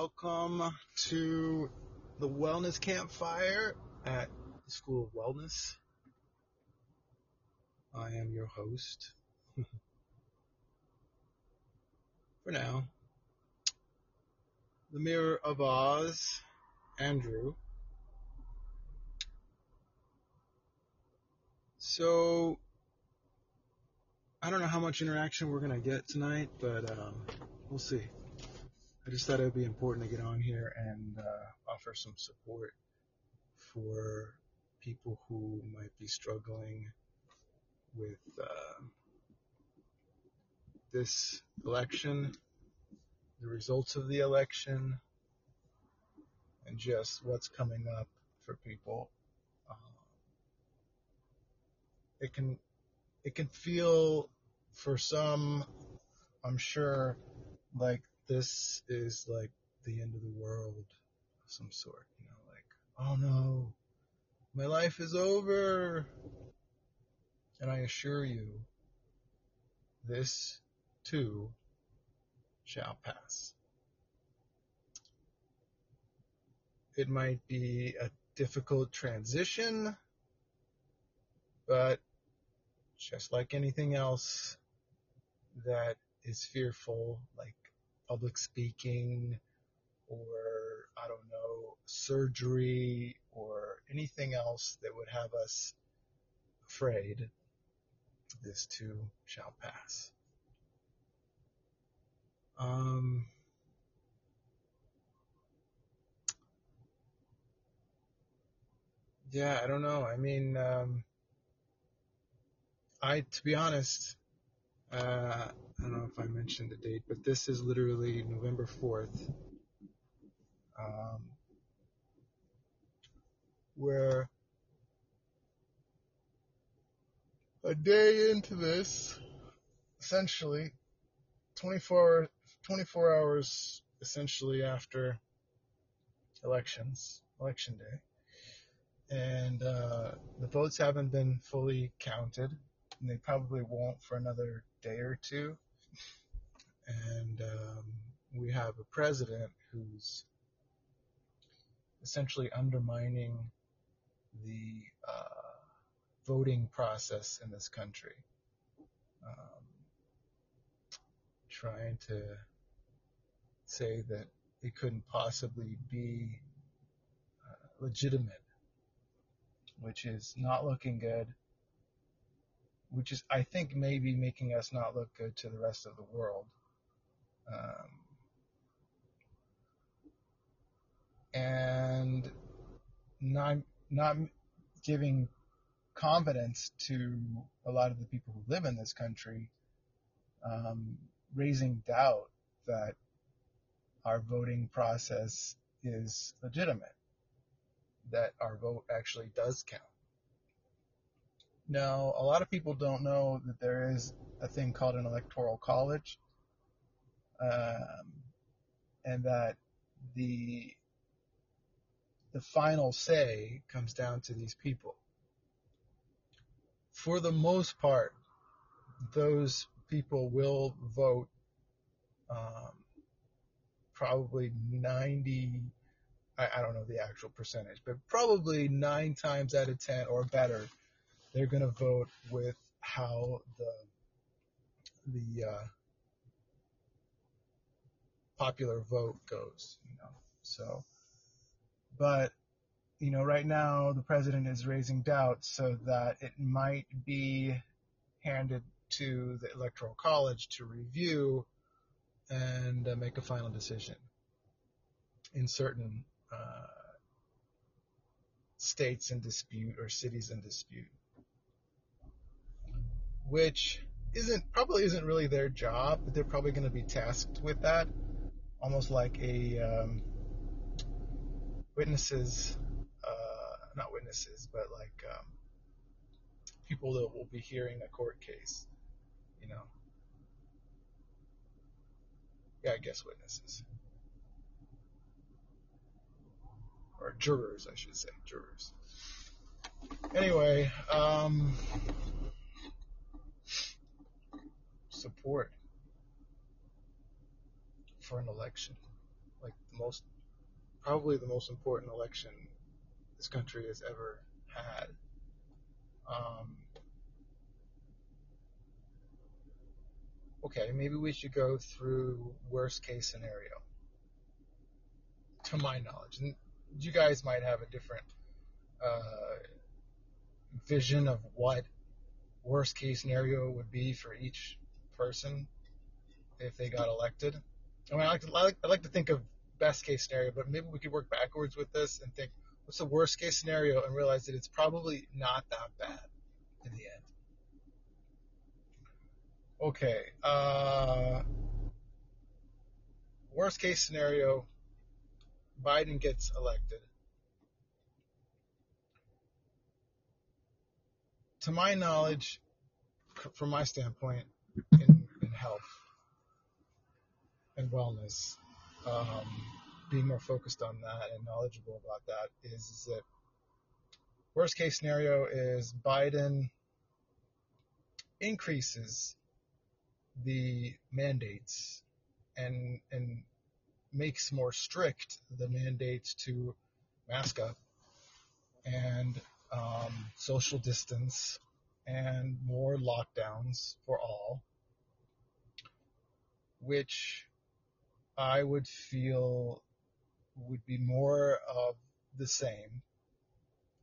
Welcome to the Wellness Campfire at the School of Wellness. I am your host. For now, the Mirror of Oz, Andrew. So, I don't know how much interaction we're going to get tonight, but um, we'll see. I just thought it would be important to get on here and uh, offer some support for people who might be struggling with uh, this election, the results of the election, and just what's coming up for people. Uh, it can it can feel for some, I'm sure, like this is like the end of the world of some sort, you know, like, oh no, my life is over. And I assure you, this too shall pass. It might be a difficult transition, but just like anything else that is fearful, like public speaking or, I don't know, surgery or anything else that would have us afraid, this too shall pass. Um, yeah, I don't know. I mean, um, I, to be honest, uh, I don't know if I mentioned the date, but this is literally November 4th. Um, where a day into this, essentially, 24, 24 hours essentially after elections, election day, and uh, the votes haven't been fully counted, and they probably won't for another day or two. And um, we have a president who's essentially undermining the uh, voting process in this country, um, trying to say that it couldn't possibly be uh, legitimate, which is not looking good which is, I think, maybe making us not look good to the rest of the world. Um, and not not giving confidence to a lot of the people who live in this country, um, raising doubt that our voting process is legitimate, that our vote actually does count. Now, a lot of people don't know that there is a thing called an electoral college, um, and that the the final say comes down to these people. For the most part, those people will vote um, probably 90, I, I don't know the actual percentage, but probably nine times out of 10 or better they're going to vote with how the the uh, popular vote goes, you know. So, but you know, right now the president is raising doubts so that it might be handed to the electoral college to review and uh, make a final decision in certain uh, states in dispute or cities in dispute which isn't probably isn't really their job, but they're probably going to be tasked with that, almost like a um, witnesses, uh, not witnesses, but like um, people that will be hearing a court case, you know. Yeah, I guess witnesses. Or jurors, I should say, jurors. Anyway, um, support for an election. like the most, probably the most important election this country has ever had. Um, okay, maybe we should go through worst case scenario. To my knowledge, and you guys might have a different uh, vision of what worst case scenario would be for each person if they got elected. I mean, I like to, I like, I like to think of best case scenario, but maybe we could work backwards with this and think what's the worst case scenario and realize that it's probably not that bad in the end. Okay. Uh, worst case scenario, Biden gets elected. To my knowledge, from my standpoint, in, in health and wellness, um, being more focused on that and knowledgeable about that is, is that worst case scenario is Biden increases the mandates and and makes more strict the mandates to mask up and um, social distance and more lockdowns for all, which I would feel would be more of the same,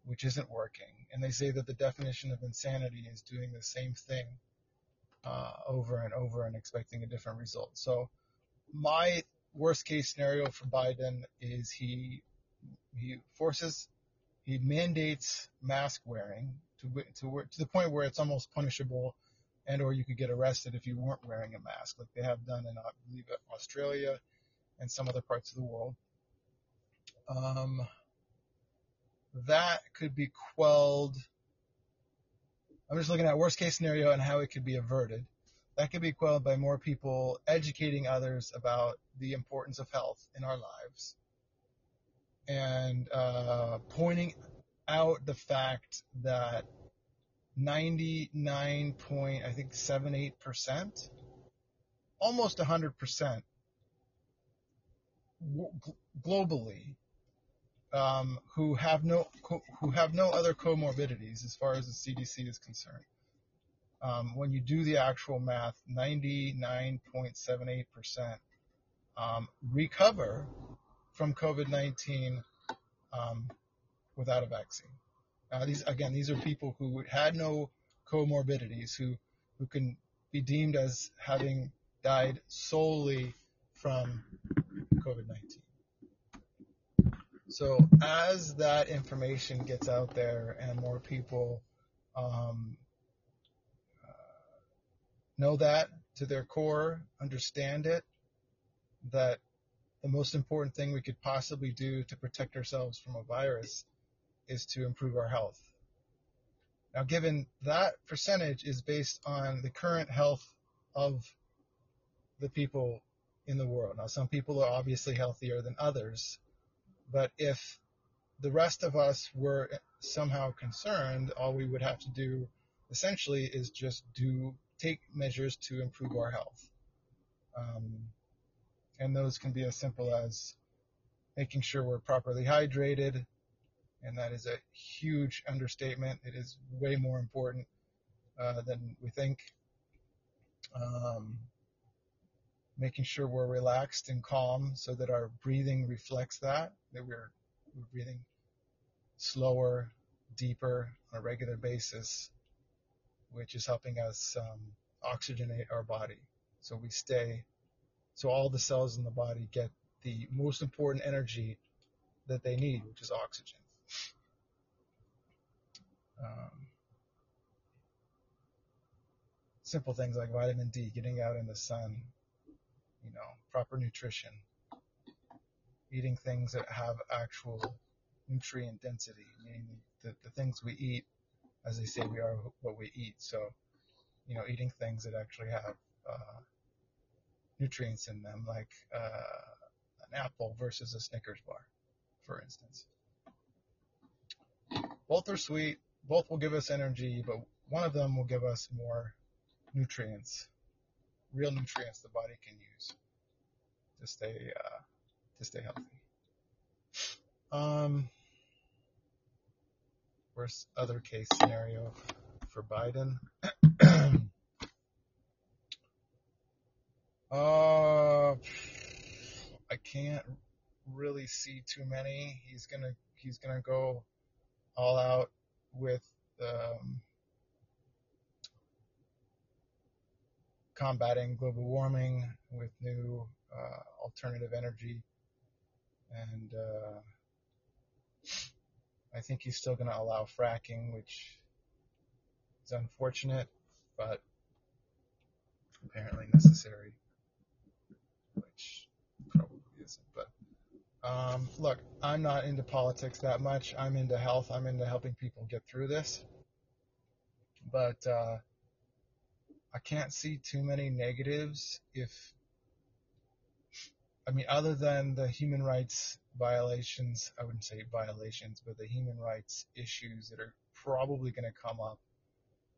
which isn't working. And they say that the definition of insanity is doing the same thing uh, over and over and expecting a different result. So my worst case scenario for Biden is he he forces he mandates mask wearing to to to the point where it's almost punishable and or you could get arrested if you weren't wearing a mask like they have done in I believe Australia and some other parts of the world. Um, that could be quelled. I'm just looking at worst case scenario and how it could be averted. That could be quelled by more people educating others about the importance of health in our lives and uh, pointing out the fact that 99 point I think 78 percent, almost 100 percent globally um, who have no who have no other comorbidities as far as the CDC is concerned. Um, when you do the actual math, 99.78% um, recover from COVID-19 um, without a vaccine. Now, these again, these are people who had no comorbidities, who who can be deemed as having died solely from COVID-19. So as that information gets out there and more people um, uh, know that to their core, understand it, that the most important thing we could possibly do to protect ourselves from a virus is to improve our health. Now, given that percentage is based on the current health of the people in the world. Now, some people are obviously healthier than others, but if the rest of us were somehow concerned, all we would have to do essentially is just do take measures to improve our health. Um, and those can be as simple as making sure we're properly hydrated, and that is a huge understatement. It is way more important uh, than we think. Um, making sure we're relaxed and calm so that our breathing reflects that, that we're, we're breathing slower, deeper on a regular basis, which is helping us um, oxygenate our body. So we stay, so all the cells in the body get the most important energy that they need, which is oxygen. Um, simple things like vitamin D, getting out in the sun, you know, proper nutrition, eating things that have actual nutrient density, meaning the, the things we eat, as they say, we are what we eat. So, you know, eating things that actually have uh, nutrients in them, like uh, an apple versus a Snickers bar, for instance. Both are sweet. Both will give us energy, but one of them will give us more nutrients real nutrients the body can use to stay uh, to stay healthy. Um, worst other case scenario for Biden. uh, I can't really see too many. He's gonna he's gonna go all out with um, combating global warming with new uh, alternative energy, and uh, I think he's still going to allow fracking, which is unfortunate, but apparently necessary, which probably isn't. But um, look, I'm not into politics that much. I'm into health. I'm into helping people get through this. But uh, I can't see too many negatives if, I mean, other than the human rights violations, I wouldn't say violations, but the human rights issues that are probably going to come up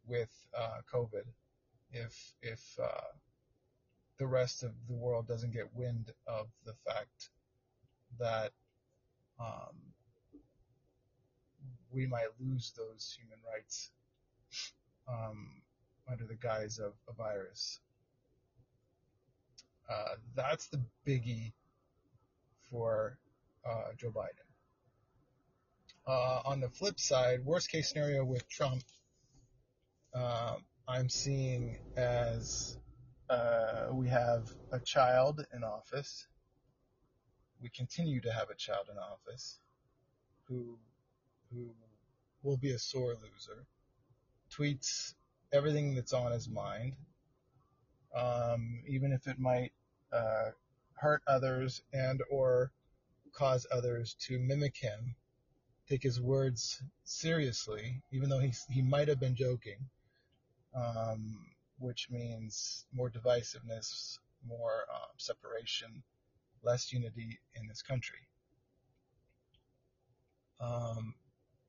with uh, COVID if if uh, the rest of the world doesn't get wind of the fact that um, we might lose those human rights. Um, under the guise of a virus. Uh, that's the biggie for uh, Joe Biden. Uh, on the flip side, worst case scenario with Trump, uh, I'm seeing as uh, we have a child in office. We continue to have a child in office who who will be a sore loser. Tweets everything that's on his mind, um, even if it might uh, hurt others and or cause others to mimic him, take his words seriously, even though he he might have been joking, um, which means more divisiveness, more um, separation, less unity in this country. Um,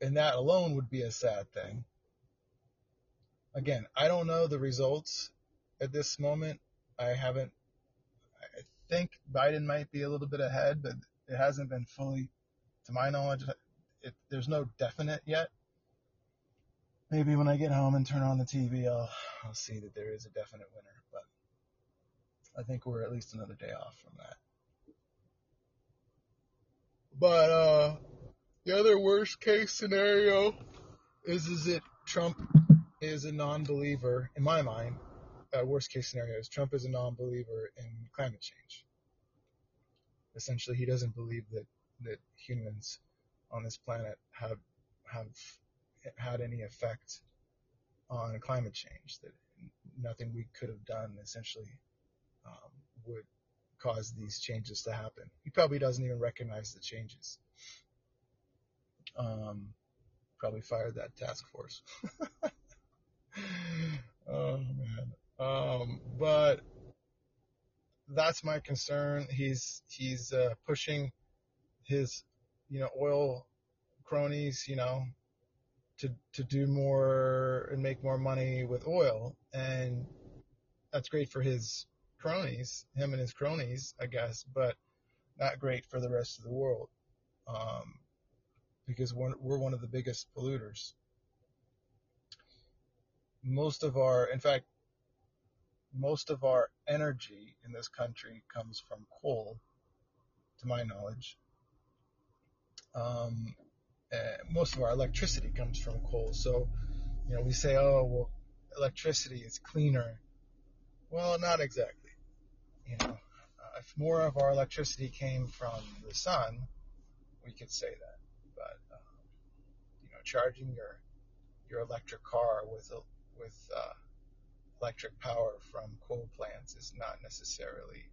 and that alone would be a sad thing again, I don't know the results at this moment. I haven't. I think Biden might be a little bit ahead, but it hasn't been fully, to my knowledge, it, there's no definite yet. Maybe when I get home and turn on the TV, I'll I'll see that there is a definite winner. But I think we're at least another day off from that. But uh, the other worst case scenario is is it Trump is a non-believer, in my mind, uh, worst case scenario is Trump is a non-believer in climate change. Essentially, he doesn't believe that, that humans on this planet have have had any effect on climate change. That nothing we could have done essentially um, would cause these changes to happen. He probably doesn't even recognize the changes. Um, probably fired that task force. oh man. Um, but that's my concern. He's he's uh, pushing his you know oil cronies, you know, to to do more and make more money with oil, and that's great for his cronies, him and his cronies, I guess, but not great for the rest of the world, um, because we're, we're one of the biggest polluters most of our, in fact, most of our energy in this country comes from coal, to my knowledge. Um, most of our electricity comes from coal. So, you know, we say, oh, well, electricity is cleaner. Well, not exactly. You know, uh, if more of our electricity came from the sun, we could say that. But, um, you know, charging your your electric car with a with uh, electric power from coal plants is not necessarily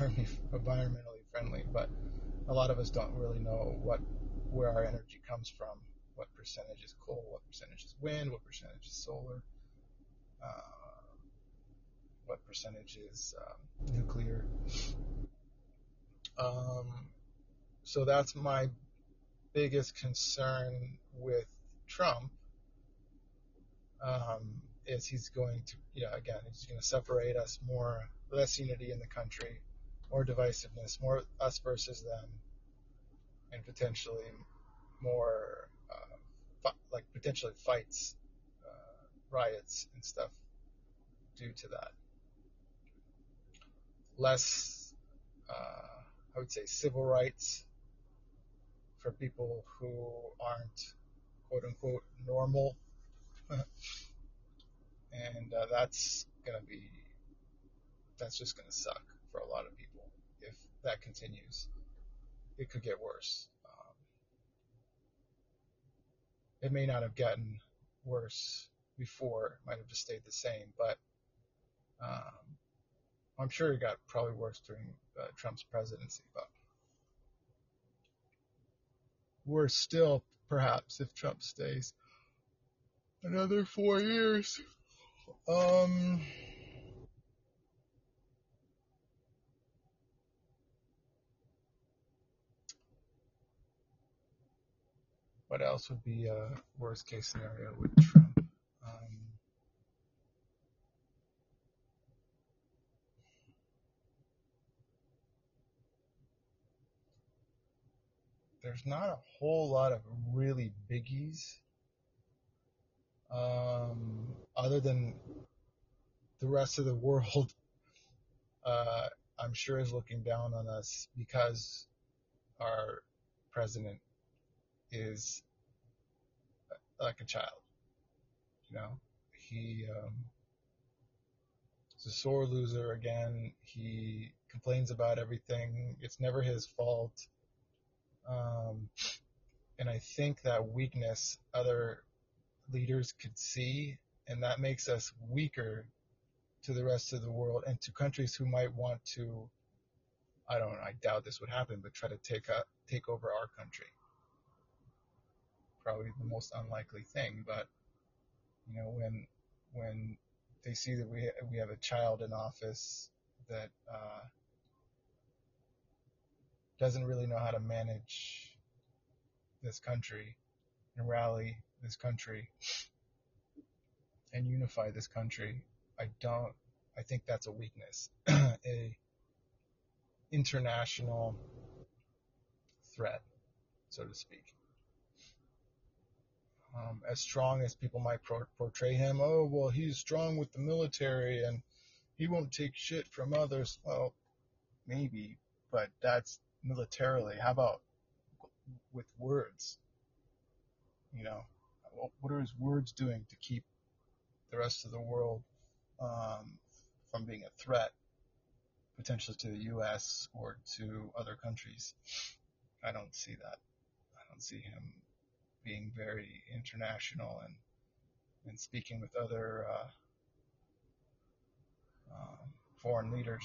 environmentally friendly, but a lot of us don't really know what where our energy comes from, what percentage is coal, what percentage is wind, what percentage is solar, uh, what percentage is um, nuclear. Um, so that's my biggest concern with Trump um, is he's going to, you know, again, he's going to separate us more, less unity in the country, more divisiveness, more us versus them, and potentially more uh, like potentially fights, uh, riots, and stuff due to that. Less, uh, I would say, civil rights for people who aren't quote unquote normal. and uh, that's going to be, that's just going to suck for a lot of people if that continues. It could get worse. Um, it may not have gotten worse before, it might have just stayed the same, but um, I'm sure it got probably worse during uh, Trump's presidency, but worse still, perhaps, if Trump stays another four years. Um, what else would be a worst case scenario with Trump? Um, there's not a whole lot of really biggies. Um, other than the rest of the world, uh, I'm sure is looking down on us because our president is like a child. You know, he um, is a sore loser again. He complains about everything. It's never his fault. Um, and I think that weakness other leaders could see, and that makes us weaker to the rest of the world and to countries who might want to. I don't. I doubt this would happen, but try to take up, take over our country. Probably the most unlikely thing, but you know when when they see that we we have a child in office that uh, doesn't really know how to manage this country and rally this country and unify this country. I don't, I think that's a weakness. a international threat, so to speak. Um, as strong as people might pro- portray him, oh, well, he's strong with the military and he won't take shit from others. Well, maybe, but that's militarily? How about with words? You know, what are his words doing to keep the rest of the world um, from being a threat potentially to the U.S. or to other countries? I don't see that. I don't see him being very international and and speaking with other uh, um, foreign leaders.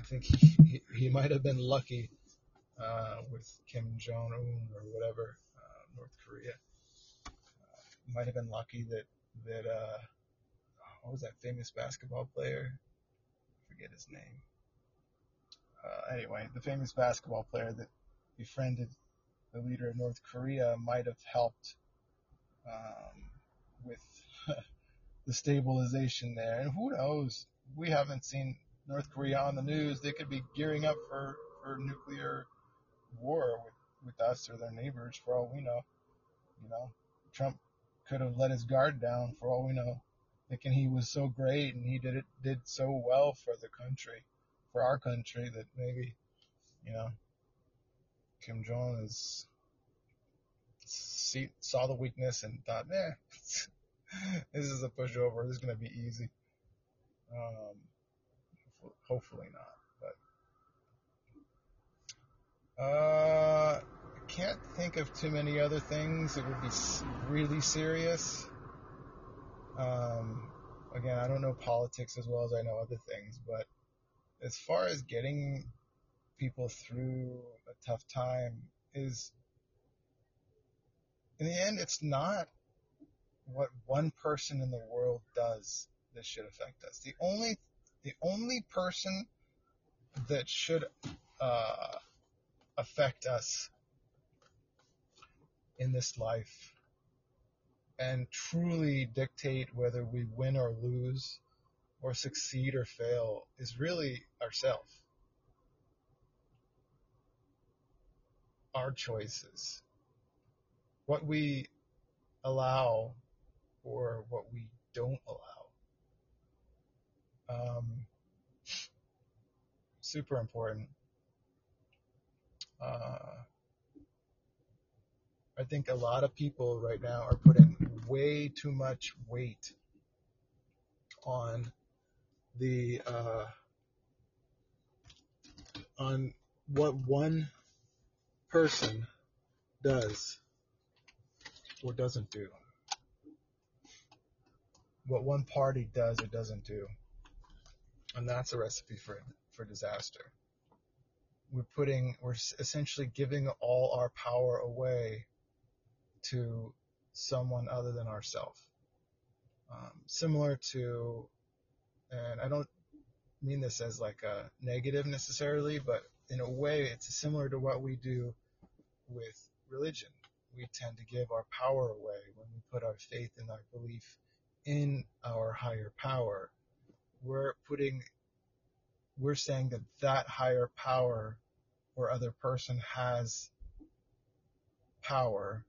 I think he, he, might have been lucky uh, with Kim Jong Un or whatever, uh, North Korea. Uh, might have been lucky that that uh, what was that famous basketball player? I forget his name. Uh, anyway, the famous basketball player that befriended the leader of North Korea might have helped um, with the stabilization there. And who knows? We haven't seen North Korea on the news, they could be gearing up for, for nuclear war with, with us or their neighbors for all we know. You know, Trump could have let his guard down for all we know, thinking he was so great and he did it did so well for the country, for our country that maybe, you know, Kim Jong is see, saw the weakness and thought, eh, this is a pushover. This is gonna be easy. Um, hopefully not. But uh, I can't think of too many other things that would be really serious. Um, again, I don't know politics as well as I know other things, but as far as getting people through a tough time is in the end it's not what one person in the world does that should affect us. The only the only person that should uh, affect us in this life and truly dictate whether we win or lose or succeed or fail is really ourself. Our choices. What we allow or what we don't allow. Um, super important. Uh, I think a lot of people right now are putting way too much weight on the uh, on what one person does or doesn't do. What one party does or doesn't do. And that's a recipe for for disaster. We're putting we're essentially giving all our power away to someone other than ourselves. Um, similar to, and I don't mean this as like a negative necessarily, but in a way, it's similar to what we do with religion. We tend to give our power away when we put our faith and our belief in our higher power. We're putting, we're saying that that higher power or other person has power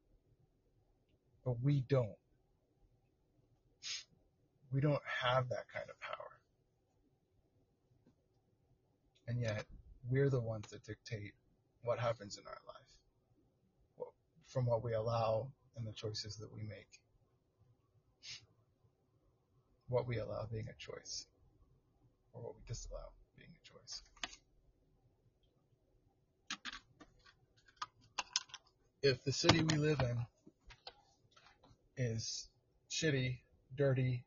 but we don't. We don't have that kind of power. And yet, we're the ones that dictate what happens in our life from what we allow and the choices that we make. What we allow being a choice, or what we disallow being a choice. If the city we live in is shitty, dirty,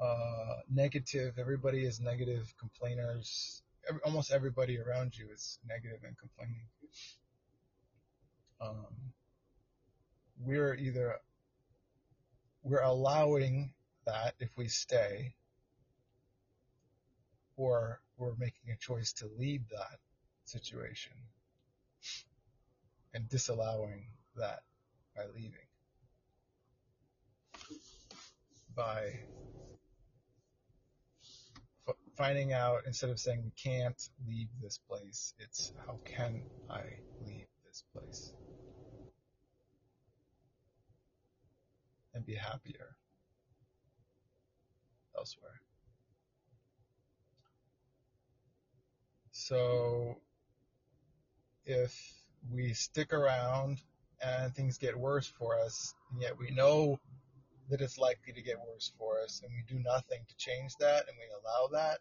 uh, negative. Everybody is negative complainers. Every, almost everybody around you is negative and complaining. Um, we're either we're allowing that if we stay, or we're making a choice to leave that situation and disallowing that by leaving. by f- finding out instead of saying we can't leave this place, it's how can I leave this place and be happier elsewhere. So if we stick around and things get worse for us, and yet we know that it's likely to get worse for us and we do nothing to change that and we allow that,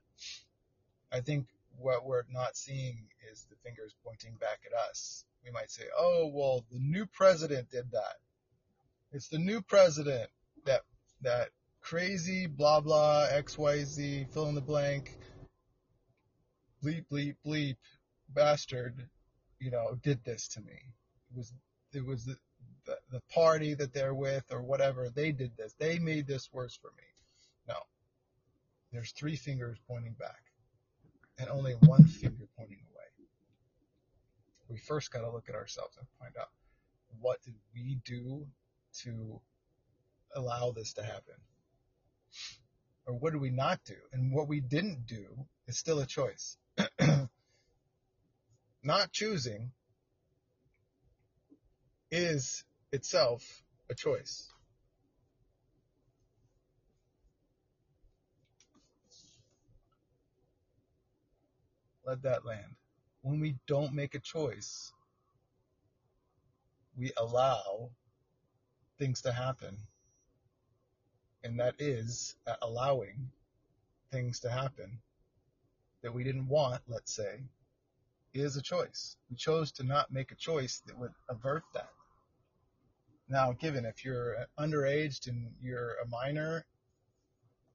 I think what we're not seeing is the fingers pointing back at us. We might say, oh, well, the new president did that. It's the new president that, that crazy blah blah XYZ fill in the blank bleep bleep bleep bastard, you know, did this to me. It was it was the, the, the party that they're with or whatever, they did this. They made this worse for me. No. There's three fingers pointing back and only one finger pointing away. We first got to look at ourselves and find out what did we do to allow this to happen? Or what did we not do? And what we didn't do is still a choice. not choosing is itself a choice. Let that land. When we don't make a choice, we allow things to happen. And that is uh, allowing things to happen that we didn't want, let's say, is a choice. We chose to not make a choice that would avert that. Now, given if you're uh, underage and you're a minor,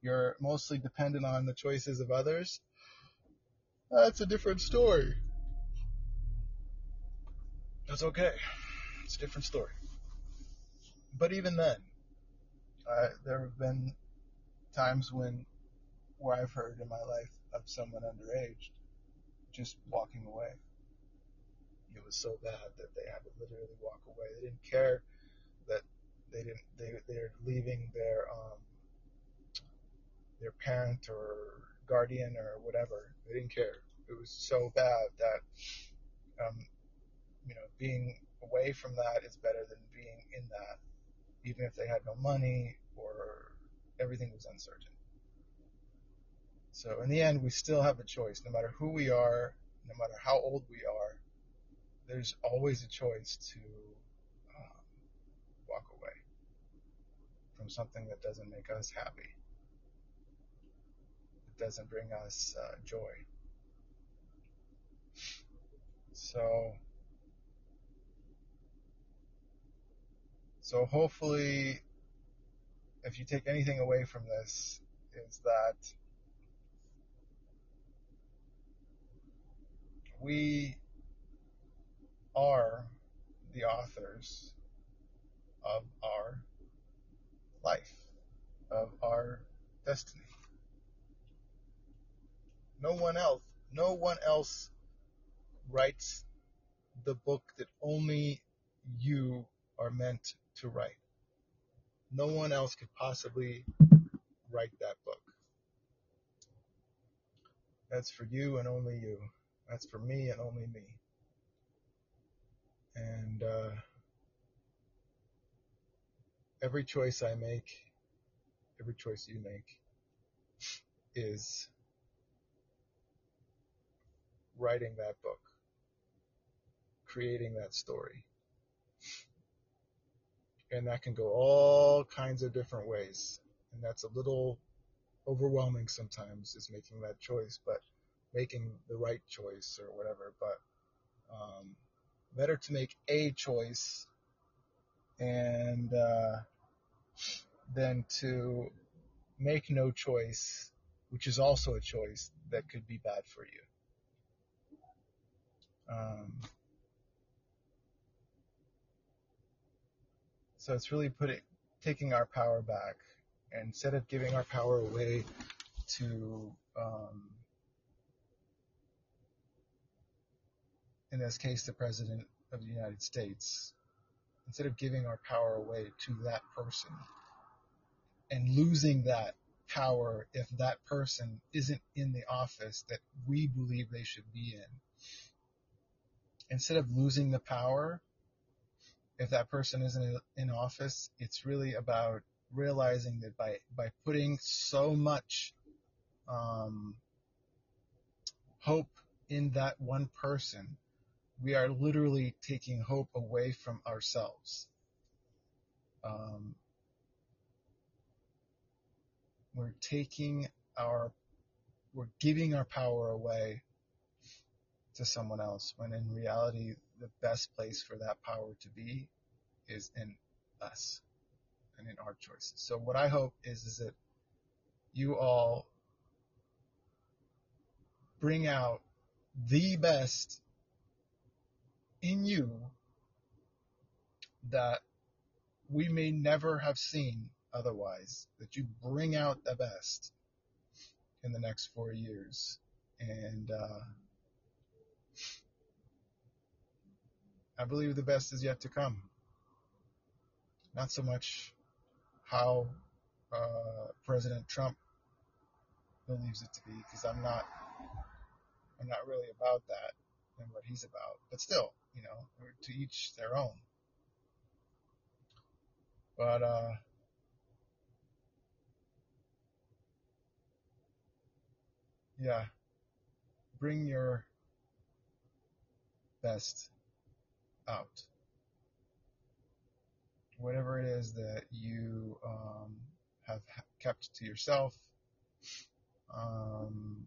you're mostly dependent on the choices of others, that's a different story. That's okay. It's a different story. But even then, uh, there have been times when, where I've heard in my life of someone underage just walking away. It was so bad that they had to literally walk away. They didn't care that they didn't they they're leaving their um their parent or guardian or whatever. They didn't care. It was so bad that, um, you know, being away from that is better than being in that, even if they had no money or everything was uncertain. So in the end, we still have a choice. No matter who we are, no matter how old we are, there's always a choice to um, walk away from something that doesn't make us happy. It doesn't bring us uh, joy. So, so hopefully, if you take anything away from this, is that we are the authors of our life, of our destiny. No one else, no one else writes the book that only you are meant to write. No one else could possibly write that book. That's for you and only you. That's for me and only me. And uh, every choice I make, every choice you make, is writing that book, creating that story. And that can go all kinds of different ways. And that's a little overwhelming sometimes is making that choice, but making the right choice or whatever. But um, better to make a choice and uh, than to make no choice, which is also a choice that could be bad for you. Um, so it's really putting taking our power back, instead of giving our power away to um, in this case, the President of the United States, instead of giving our power away to that person and losing that power if that person isn't in the office that we believe they should be in, instead of losing the power if that person isn't in office, it's really about realizing that by, by putting so much um, hope in that one person, we are literally taking hope away from ourselves. Um, we're taking our, we're giving our power away to someone else when in reality the best place for that power to be is in us and in our choices. So what I hope is is that you all bring out the best in you that we may never have seen otherwise, that you bring out the best in the next four years. And uh, I believe the best is yet to come. Not so much how uh, President Trump believes it to be, because I'm not, I'm not really about that and what he's about. But still, you know, to each their own. But uh, yeah, bring your best out. Whatever it is that you um, have kept to yourself, um,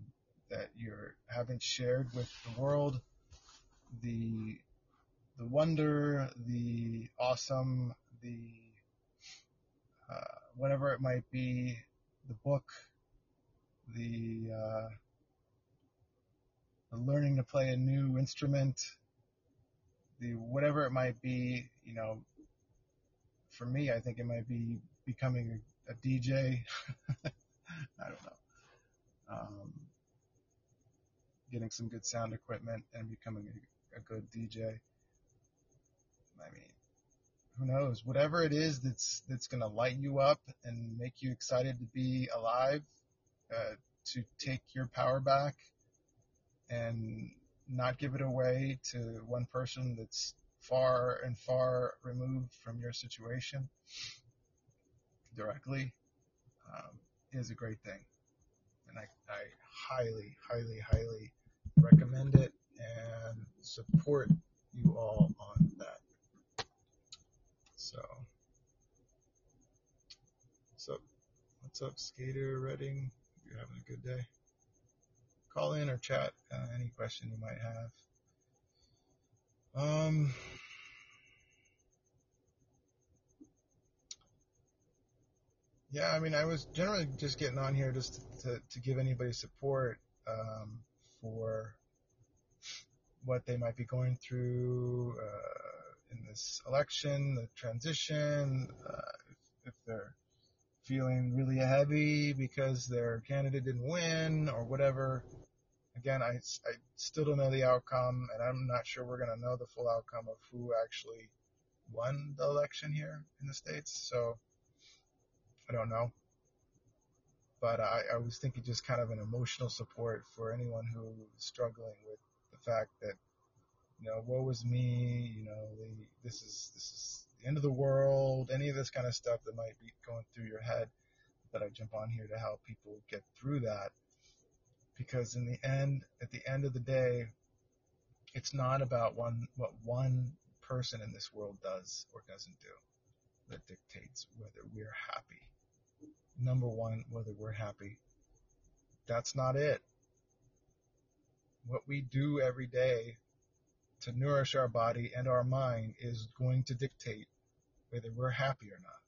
that you're haven't shared with the world, the the wonder, the awesome, the uh, whatever it might be, the book, the, uh, the learning to play a new instrument, the whatever it might be, you know, for me, I think it might be becoming a, a DJ. I don't know. Um, getting some good sound equipment and becoming a, a good DJ. I mean, who knows? Whatever it is that's that's gonna light you up and make you excited to be alive, uh, to take your power back and not give it away to one person that's far and far removed from your situation directly um, is a great thing. And I, I highly, highly, highly recommend it and support you all on that. So, what's up? What's up, Skater Redding? You're having a good day. Call in or chat uh, any question you might have. Um, yeah, I mean, I was generally just getting on here just to, to, to give anybody support um, for what they might be going through uh, in this election, the transition, uh, if, if they're feeling really heavy because their candidate didn't win or whatever. Again, I, I still don't know the outcome, and I'm not sure we're going to know the full outcome of who actually won the election here in the States. So I don't know. But I, I was thinking just kind of an emotional support for anyone who's struggling with the fact that, you know, woe was me, you know, the, this is, this is the end of the world, any of this kind of stuff that might be going through your head, that I jump on here to help people get through that. Because in the end, at the end of the day, it's not about one, what one person in this world does or doesn't do that dictates whether we're happy. Number one, whether we're happy. That's not it. What we do every day to nourish our body and our mind is going to dictate whether we're happy or not.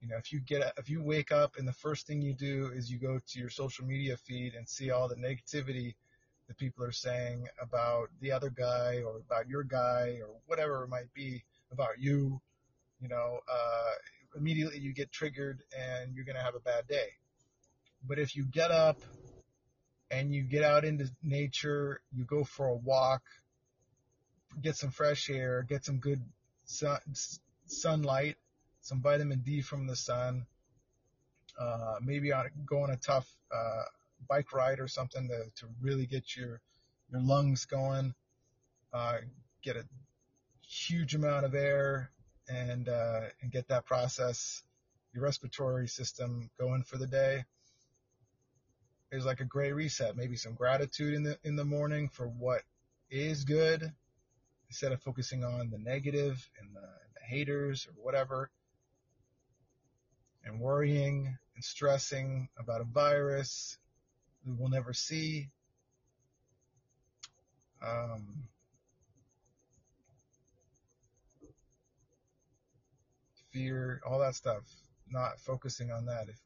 You know, if you get, if you wake up and the first thing you do is you go to your social media feed and see all the negativity that people are saying about the other guy or about your guy or whatever it might be about you, you know, uh, immediately you get triggered and you're going to have a bad day. But if you get up and you get out into nature, you go for a walk, get some fresh air, get some good sun, sunlight, some vitamin D from the sun, uh, maybe on, go on a tough uh, bike ride or something to, to really get your your lungs going, uh, get a huge amount of air, and uh, and get that process, your respiratory system going for the day. There's like a great reset. Maybe some gratitude in the in the morning for what is good, instead of focusing on the negative and the, the haters or whatever, and worrying and stressing about a virus we will never see. Um, fear, all that stuff. Not focusing on that. If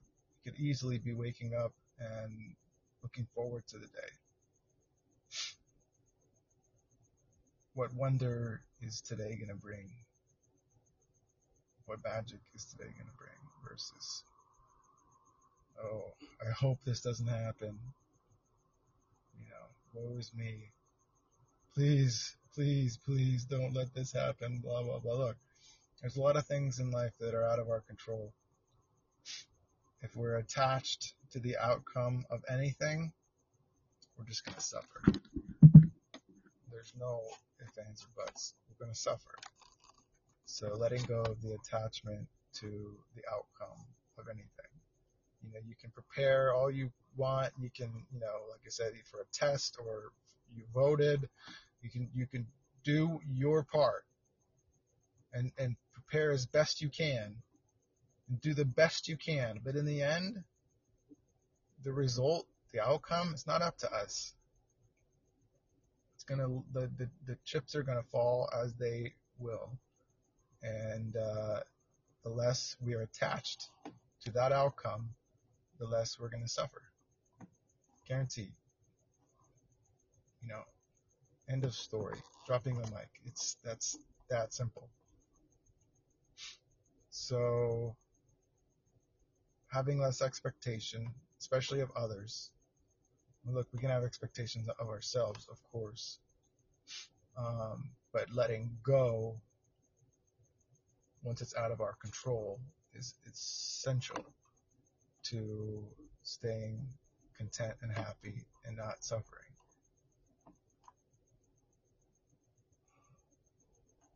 you could easily be waking up and looking forward to the day. What wonder is today going to bring? What magic is today going to bring versus oh, I hope this doesn't happen. You know, woe is me. Please, please, please don't let this happen. Blah, blah, blah. Look, there's a lot of things in life that are out of our control. If we're attached to the outcome of anything, we're just going to suffer. There's no ifs, ands, or buts. We're going to suffer. So letting go of the attachment to the outcome of anything. You know, you can prepare all you want. You can, you know, like I said, for a test or you voted, you can, you can do your part and, and prepare as best you can and do the best you can. But in the end, the result, the outcome, it's not up to us. It's gonna, the, the, the chips are gonna fall as they will. And, uh, the less we are attached to that outcome, the less we're gonna suffer. Guaranteed. You know, end of story. Dropping the mic. It's, that's that simple. So having less expectation, especially of others. Look, we can have expectations of ourselves, of course, um, but letting go once it's out of our control is essential. to staying content and happy and not suffering.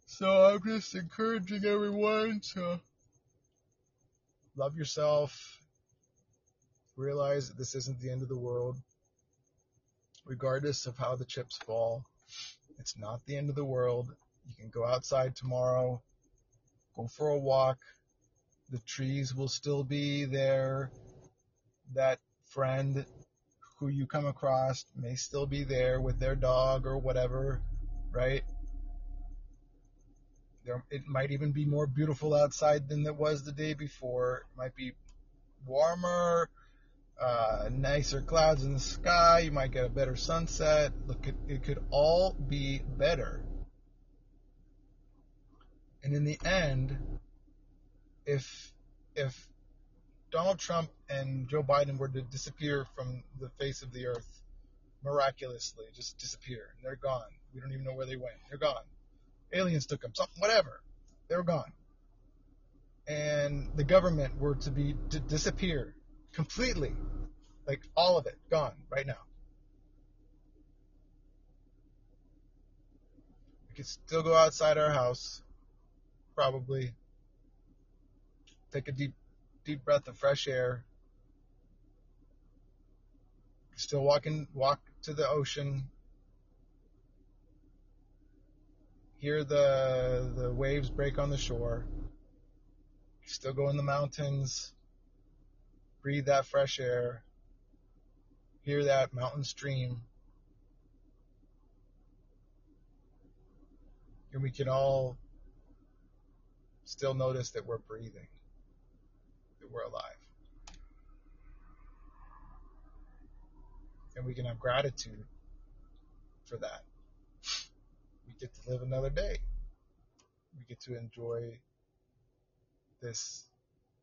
So I'm just encouraging everyone to love yourself, realize that this isn't the end of the world, regardless of how the chips fall. It's not the end of the world. You can go outside tomorrow, go for a walk. The trees will still be there. That friend who you come across may still be there with their dog or whatever, right? There, it might even be more beautiful outside than it was the day before. It might be warmer, uh, nicer clouds in the sky. You might get a better sunset. Look, it, it could all be better. And in the end, if if Donald Trump and Joe Biden were to disappear from the face of the earth miraculously, just disappear, and they're gone. We don't even know where they went. They're gone. Aliens took them, something, whatever. They were gone. And the government were to be to disappear completely, like all of it, gone right now. We could still go outside our house, probably take a deep, deep breath of fresh air. Still walking, walk to the ocean, hear the the waves break on the shore. Still go in the mountains, breathe that fresh air, hear that mountain stream. And we can all still notice that we're breathing, that we're alive. And we can have gratitude for that we get to live another day. We get to enjoy this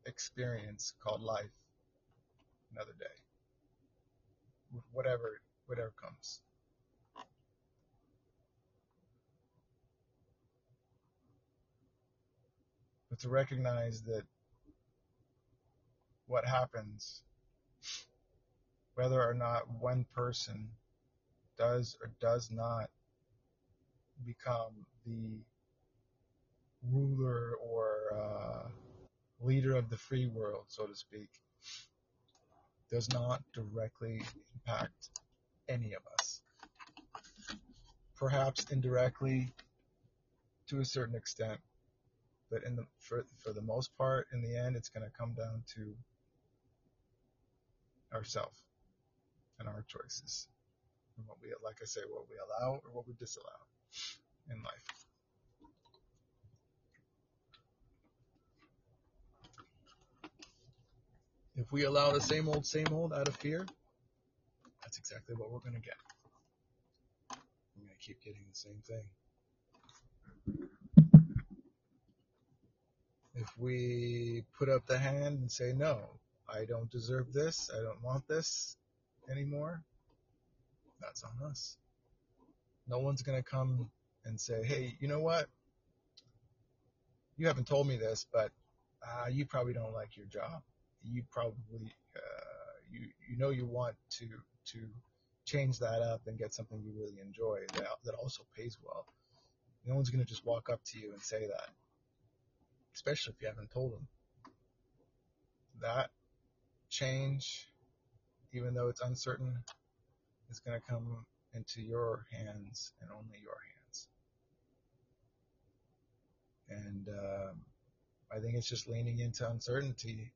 experience called life another day. Whatever whatever comes. But to recognize that what happens, whether or not one person does or does not become the ruler or uh, leader of the free world, so to speak, does not directly impact any of us. Perhaps indirectly to a certain extent, but in the for, for the most part, in the end, it's going to come down to ourselves and our choices. And what we, like I say, what we allow or what we disallow in life. If we allow the same old, same old out of fear, that's exactly what we're going to get. We're going to keep getting the same thing. If we put up the hand and say, no, I don't deserve this, I don't want this anymore, that's on us. No one's going to come and say, hey, you know what? You haven't told me this, but uh, you probably don't like your job. You probably, uh, you, you know, you want to, to change that up and get something you really enjoy that, that also pays well. No one's going to just walk up to you and say that, especially if you haven't told them. That change, even though it's uncertain, is going to come into your hands and only your hands. And um, I think it's just leaning into uncertainty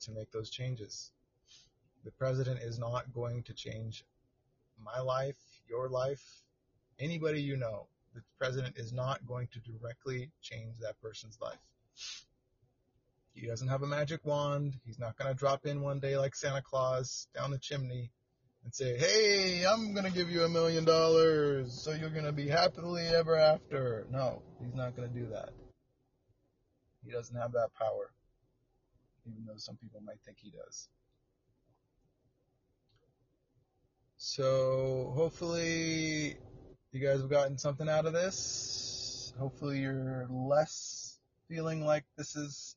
to make those changes. The president is not going to change my life, your life, anybody you know. The president is not going to directly change that person's life. He doesn't have a magic wand. He's not going to drop in one day like Santa Claus down the chimney and say, Hey, I'm going to give you a million dollars so you're going to be happily ever after. No, he's not going to do that. He doesn't have that power, even though some people might think he does. So hopefully you guys have gotten something out of this. Hopefully you're less feeling like this is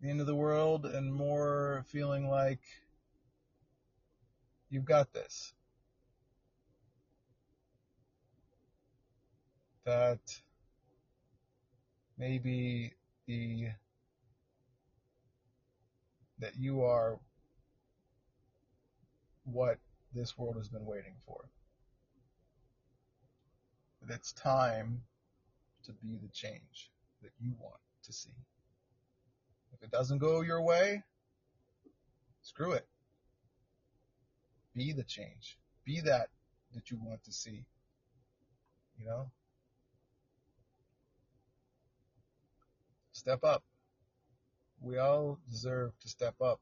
the end of the world and more feeling like you've got this. That maybe the that you are what this world has been waiting for. That it's time to be the change that you want to see. If it doesn't go your way, screw it. Be the change. Be that that you want to see. You know? Step up. We all deserve to step up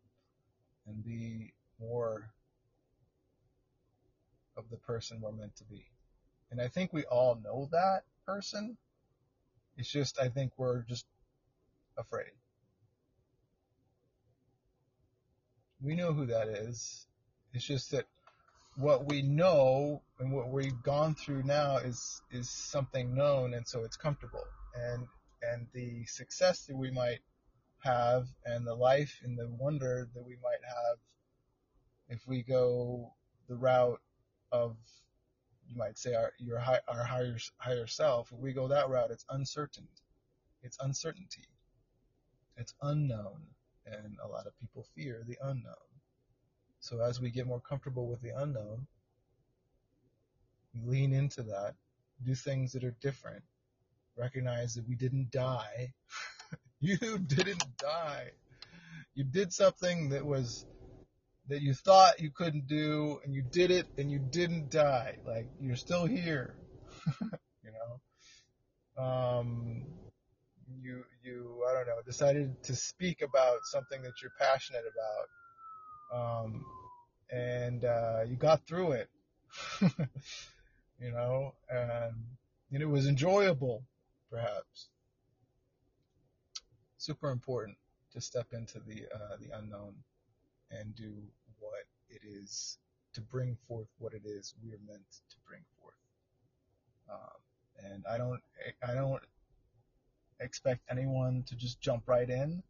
and be more of the person we're meant to be. And I think we all know that person. It's just, I think we're just afraid. We know who that is. It's just that what we know and what we've gone through now is is something known and so it's comfortable. And and the success that we might have and the life and the wonder that we might have if we go the route of you might say our your high, our higher higher self if we go that route it's uncertain it's uncertainty it's unknown and a lot of people fear the unknown so as we get more comfortable with the unknown lean into that do things that are different recognize that we didn't die you didn't die you did something that was that you thought you couldn't do and you did it and you didn't die. Like you're still here. you know? Um, you, you, I don't know, decided to speak about something that you're passionate about. Um, and, uh, you got through it. you know, and, and it was enjoyable, perhaps. Super important to step into the, uh, the unknown and do what it is to bring forth what it is we are meant to bring forth. Um, and I don't, I don't expect anyone to just jump right in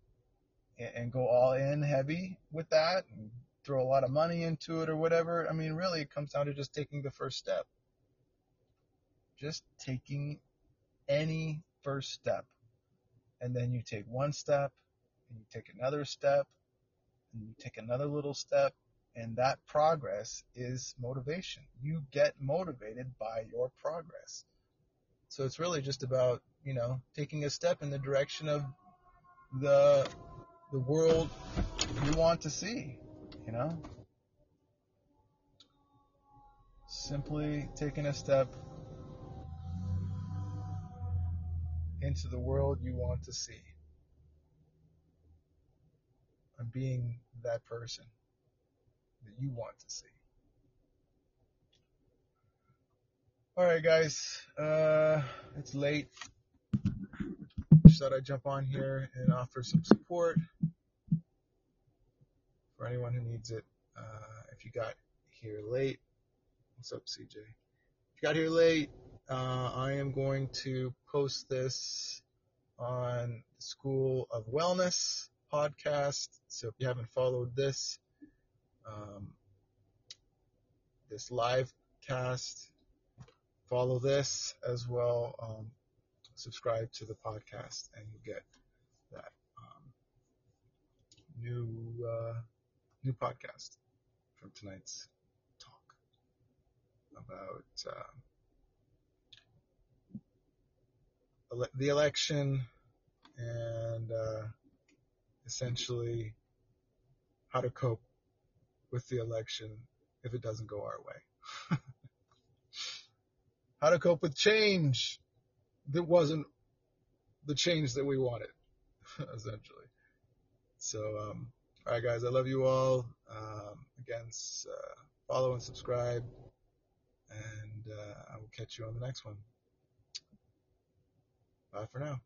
and, and go all in heavy with that and throw a lot of money into it or whatever. I mean, really, it comes down to just taking the first step. Just taking any first step. And then you take one step and you take another step and you take another little step and that progress is motivation. You get motivated by your progress. So it's really just about, you know, taking a step in the direction of the the world you want to see, you know? Simply taking a step into the world you want to see and being that person that you want to see. All right, guys, uh, it's late. Just thought I'd jump on here and offer some support for anyone who needs it. Uh, if you got here late, what's up, CJ? If you got here late, uh, I am going to post this on the School of Wellness podcast. So if you haven't followed this, um, this live cast, follow this as well. Um, subscribe to the podcast, and you get that um, new uh, new podcast from tonight's talk about uh, the election and uh, essentially how to cope with the election if it doesn't go our way. how to cope with change that wasn't the change that we wanted, essentially. So, um, all right, guys, I love you all. Um, again, uh, follow and subscribe, and uh, I will catch you on the next one. Bye for now.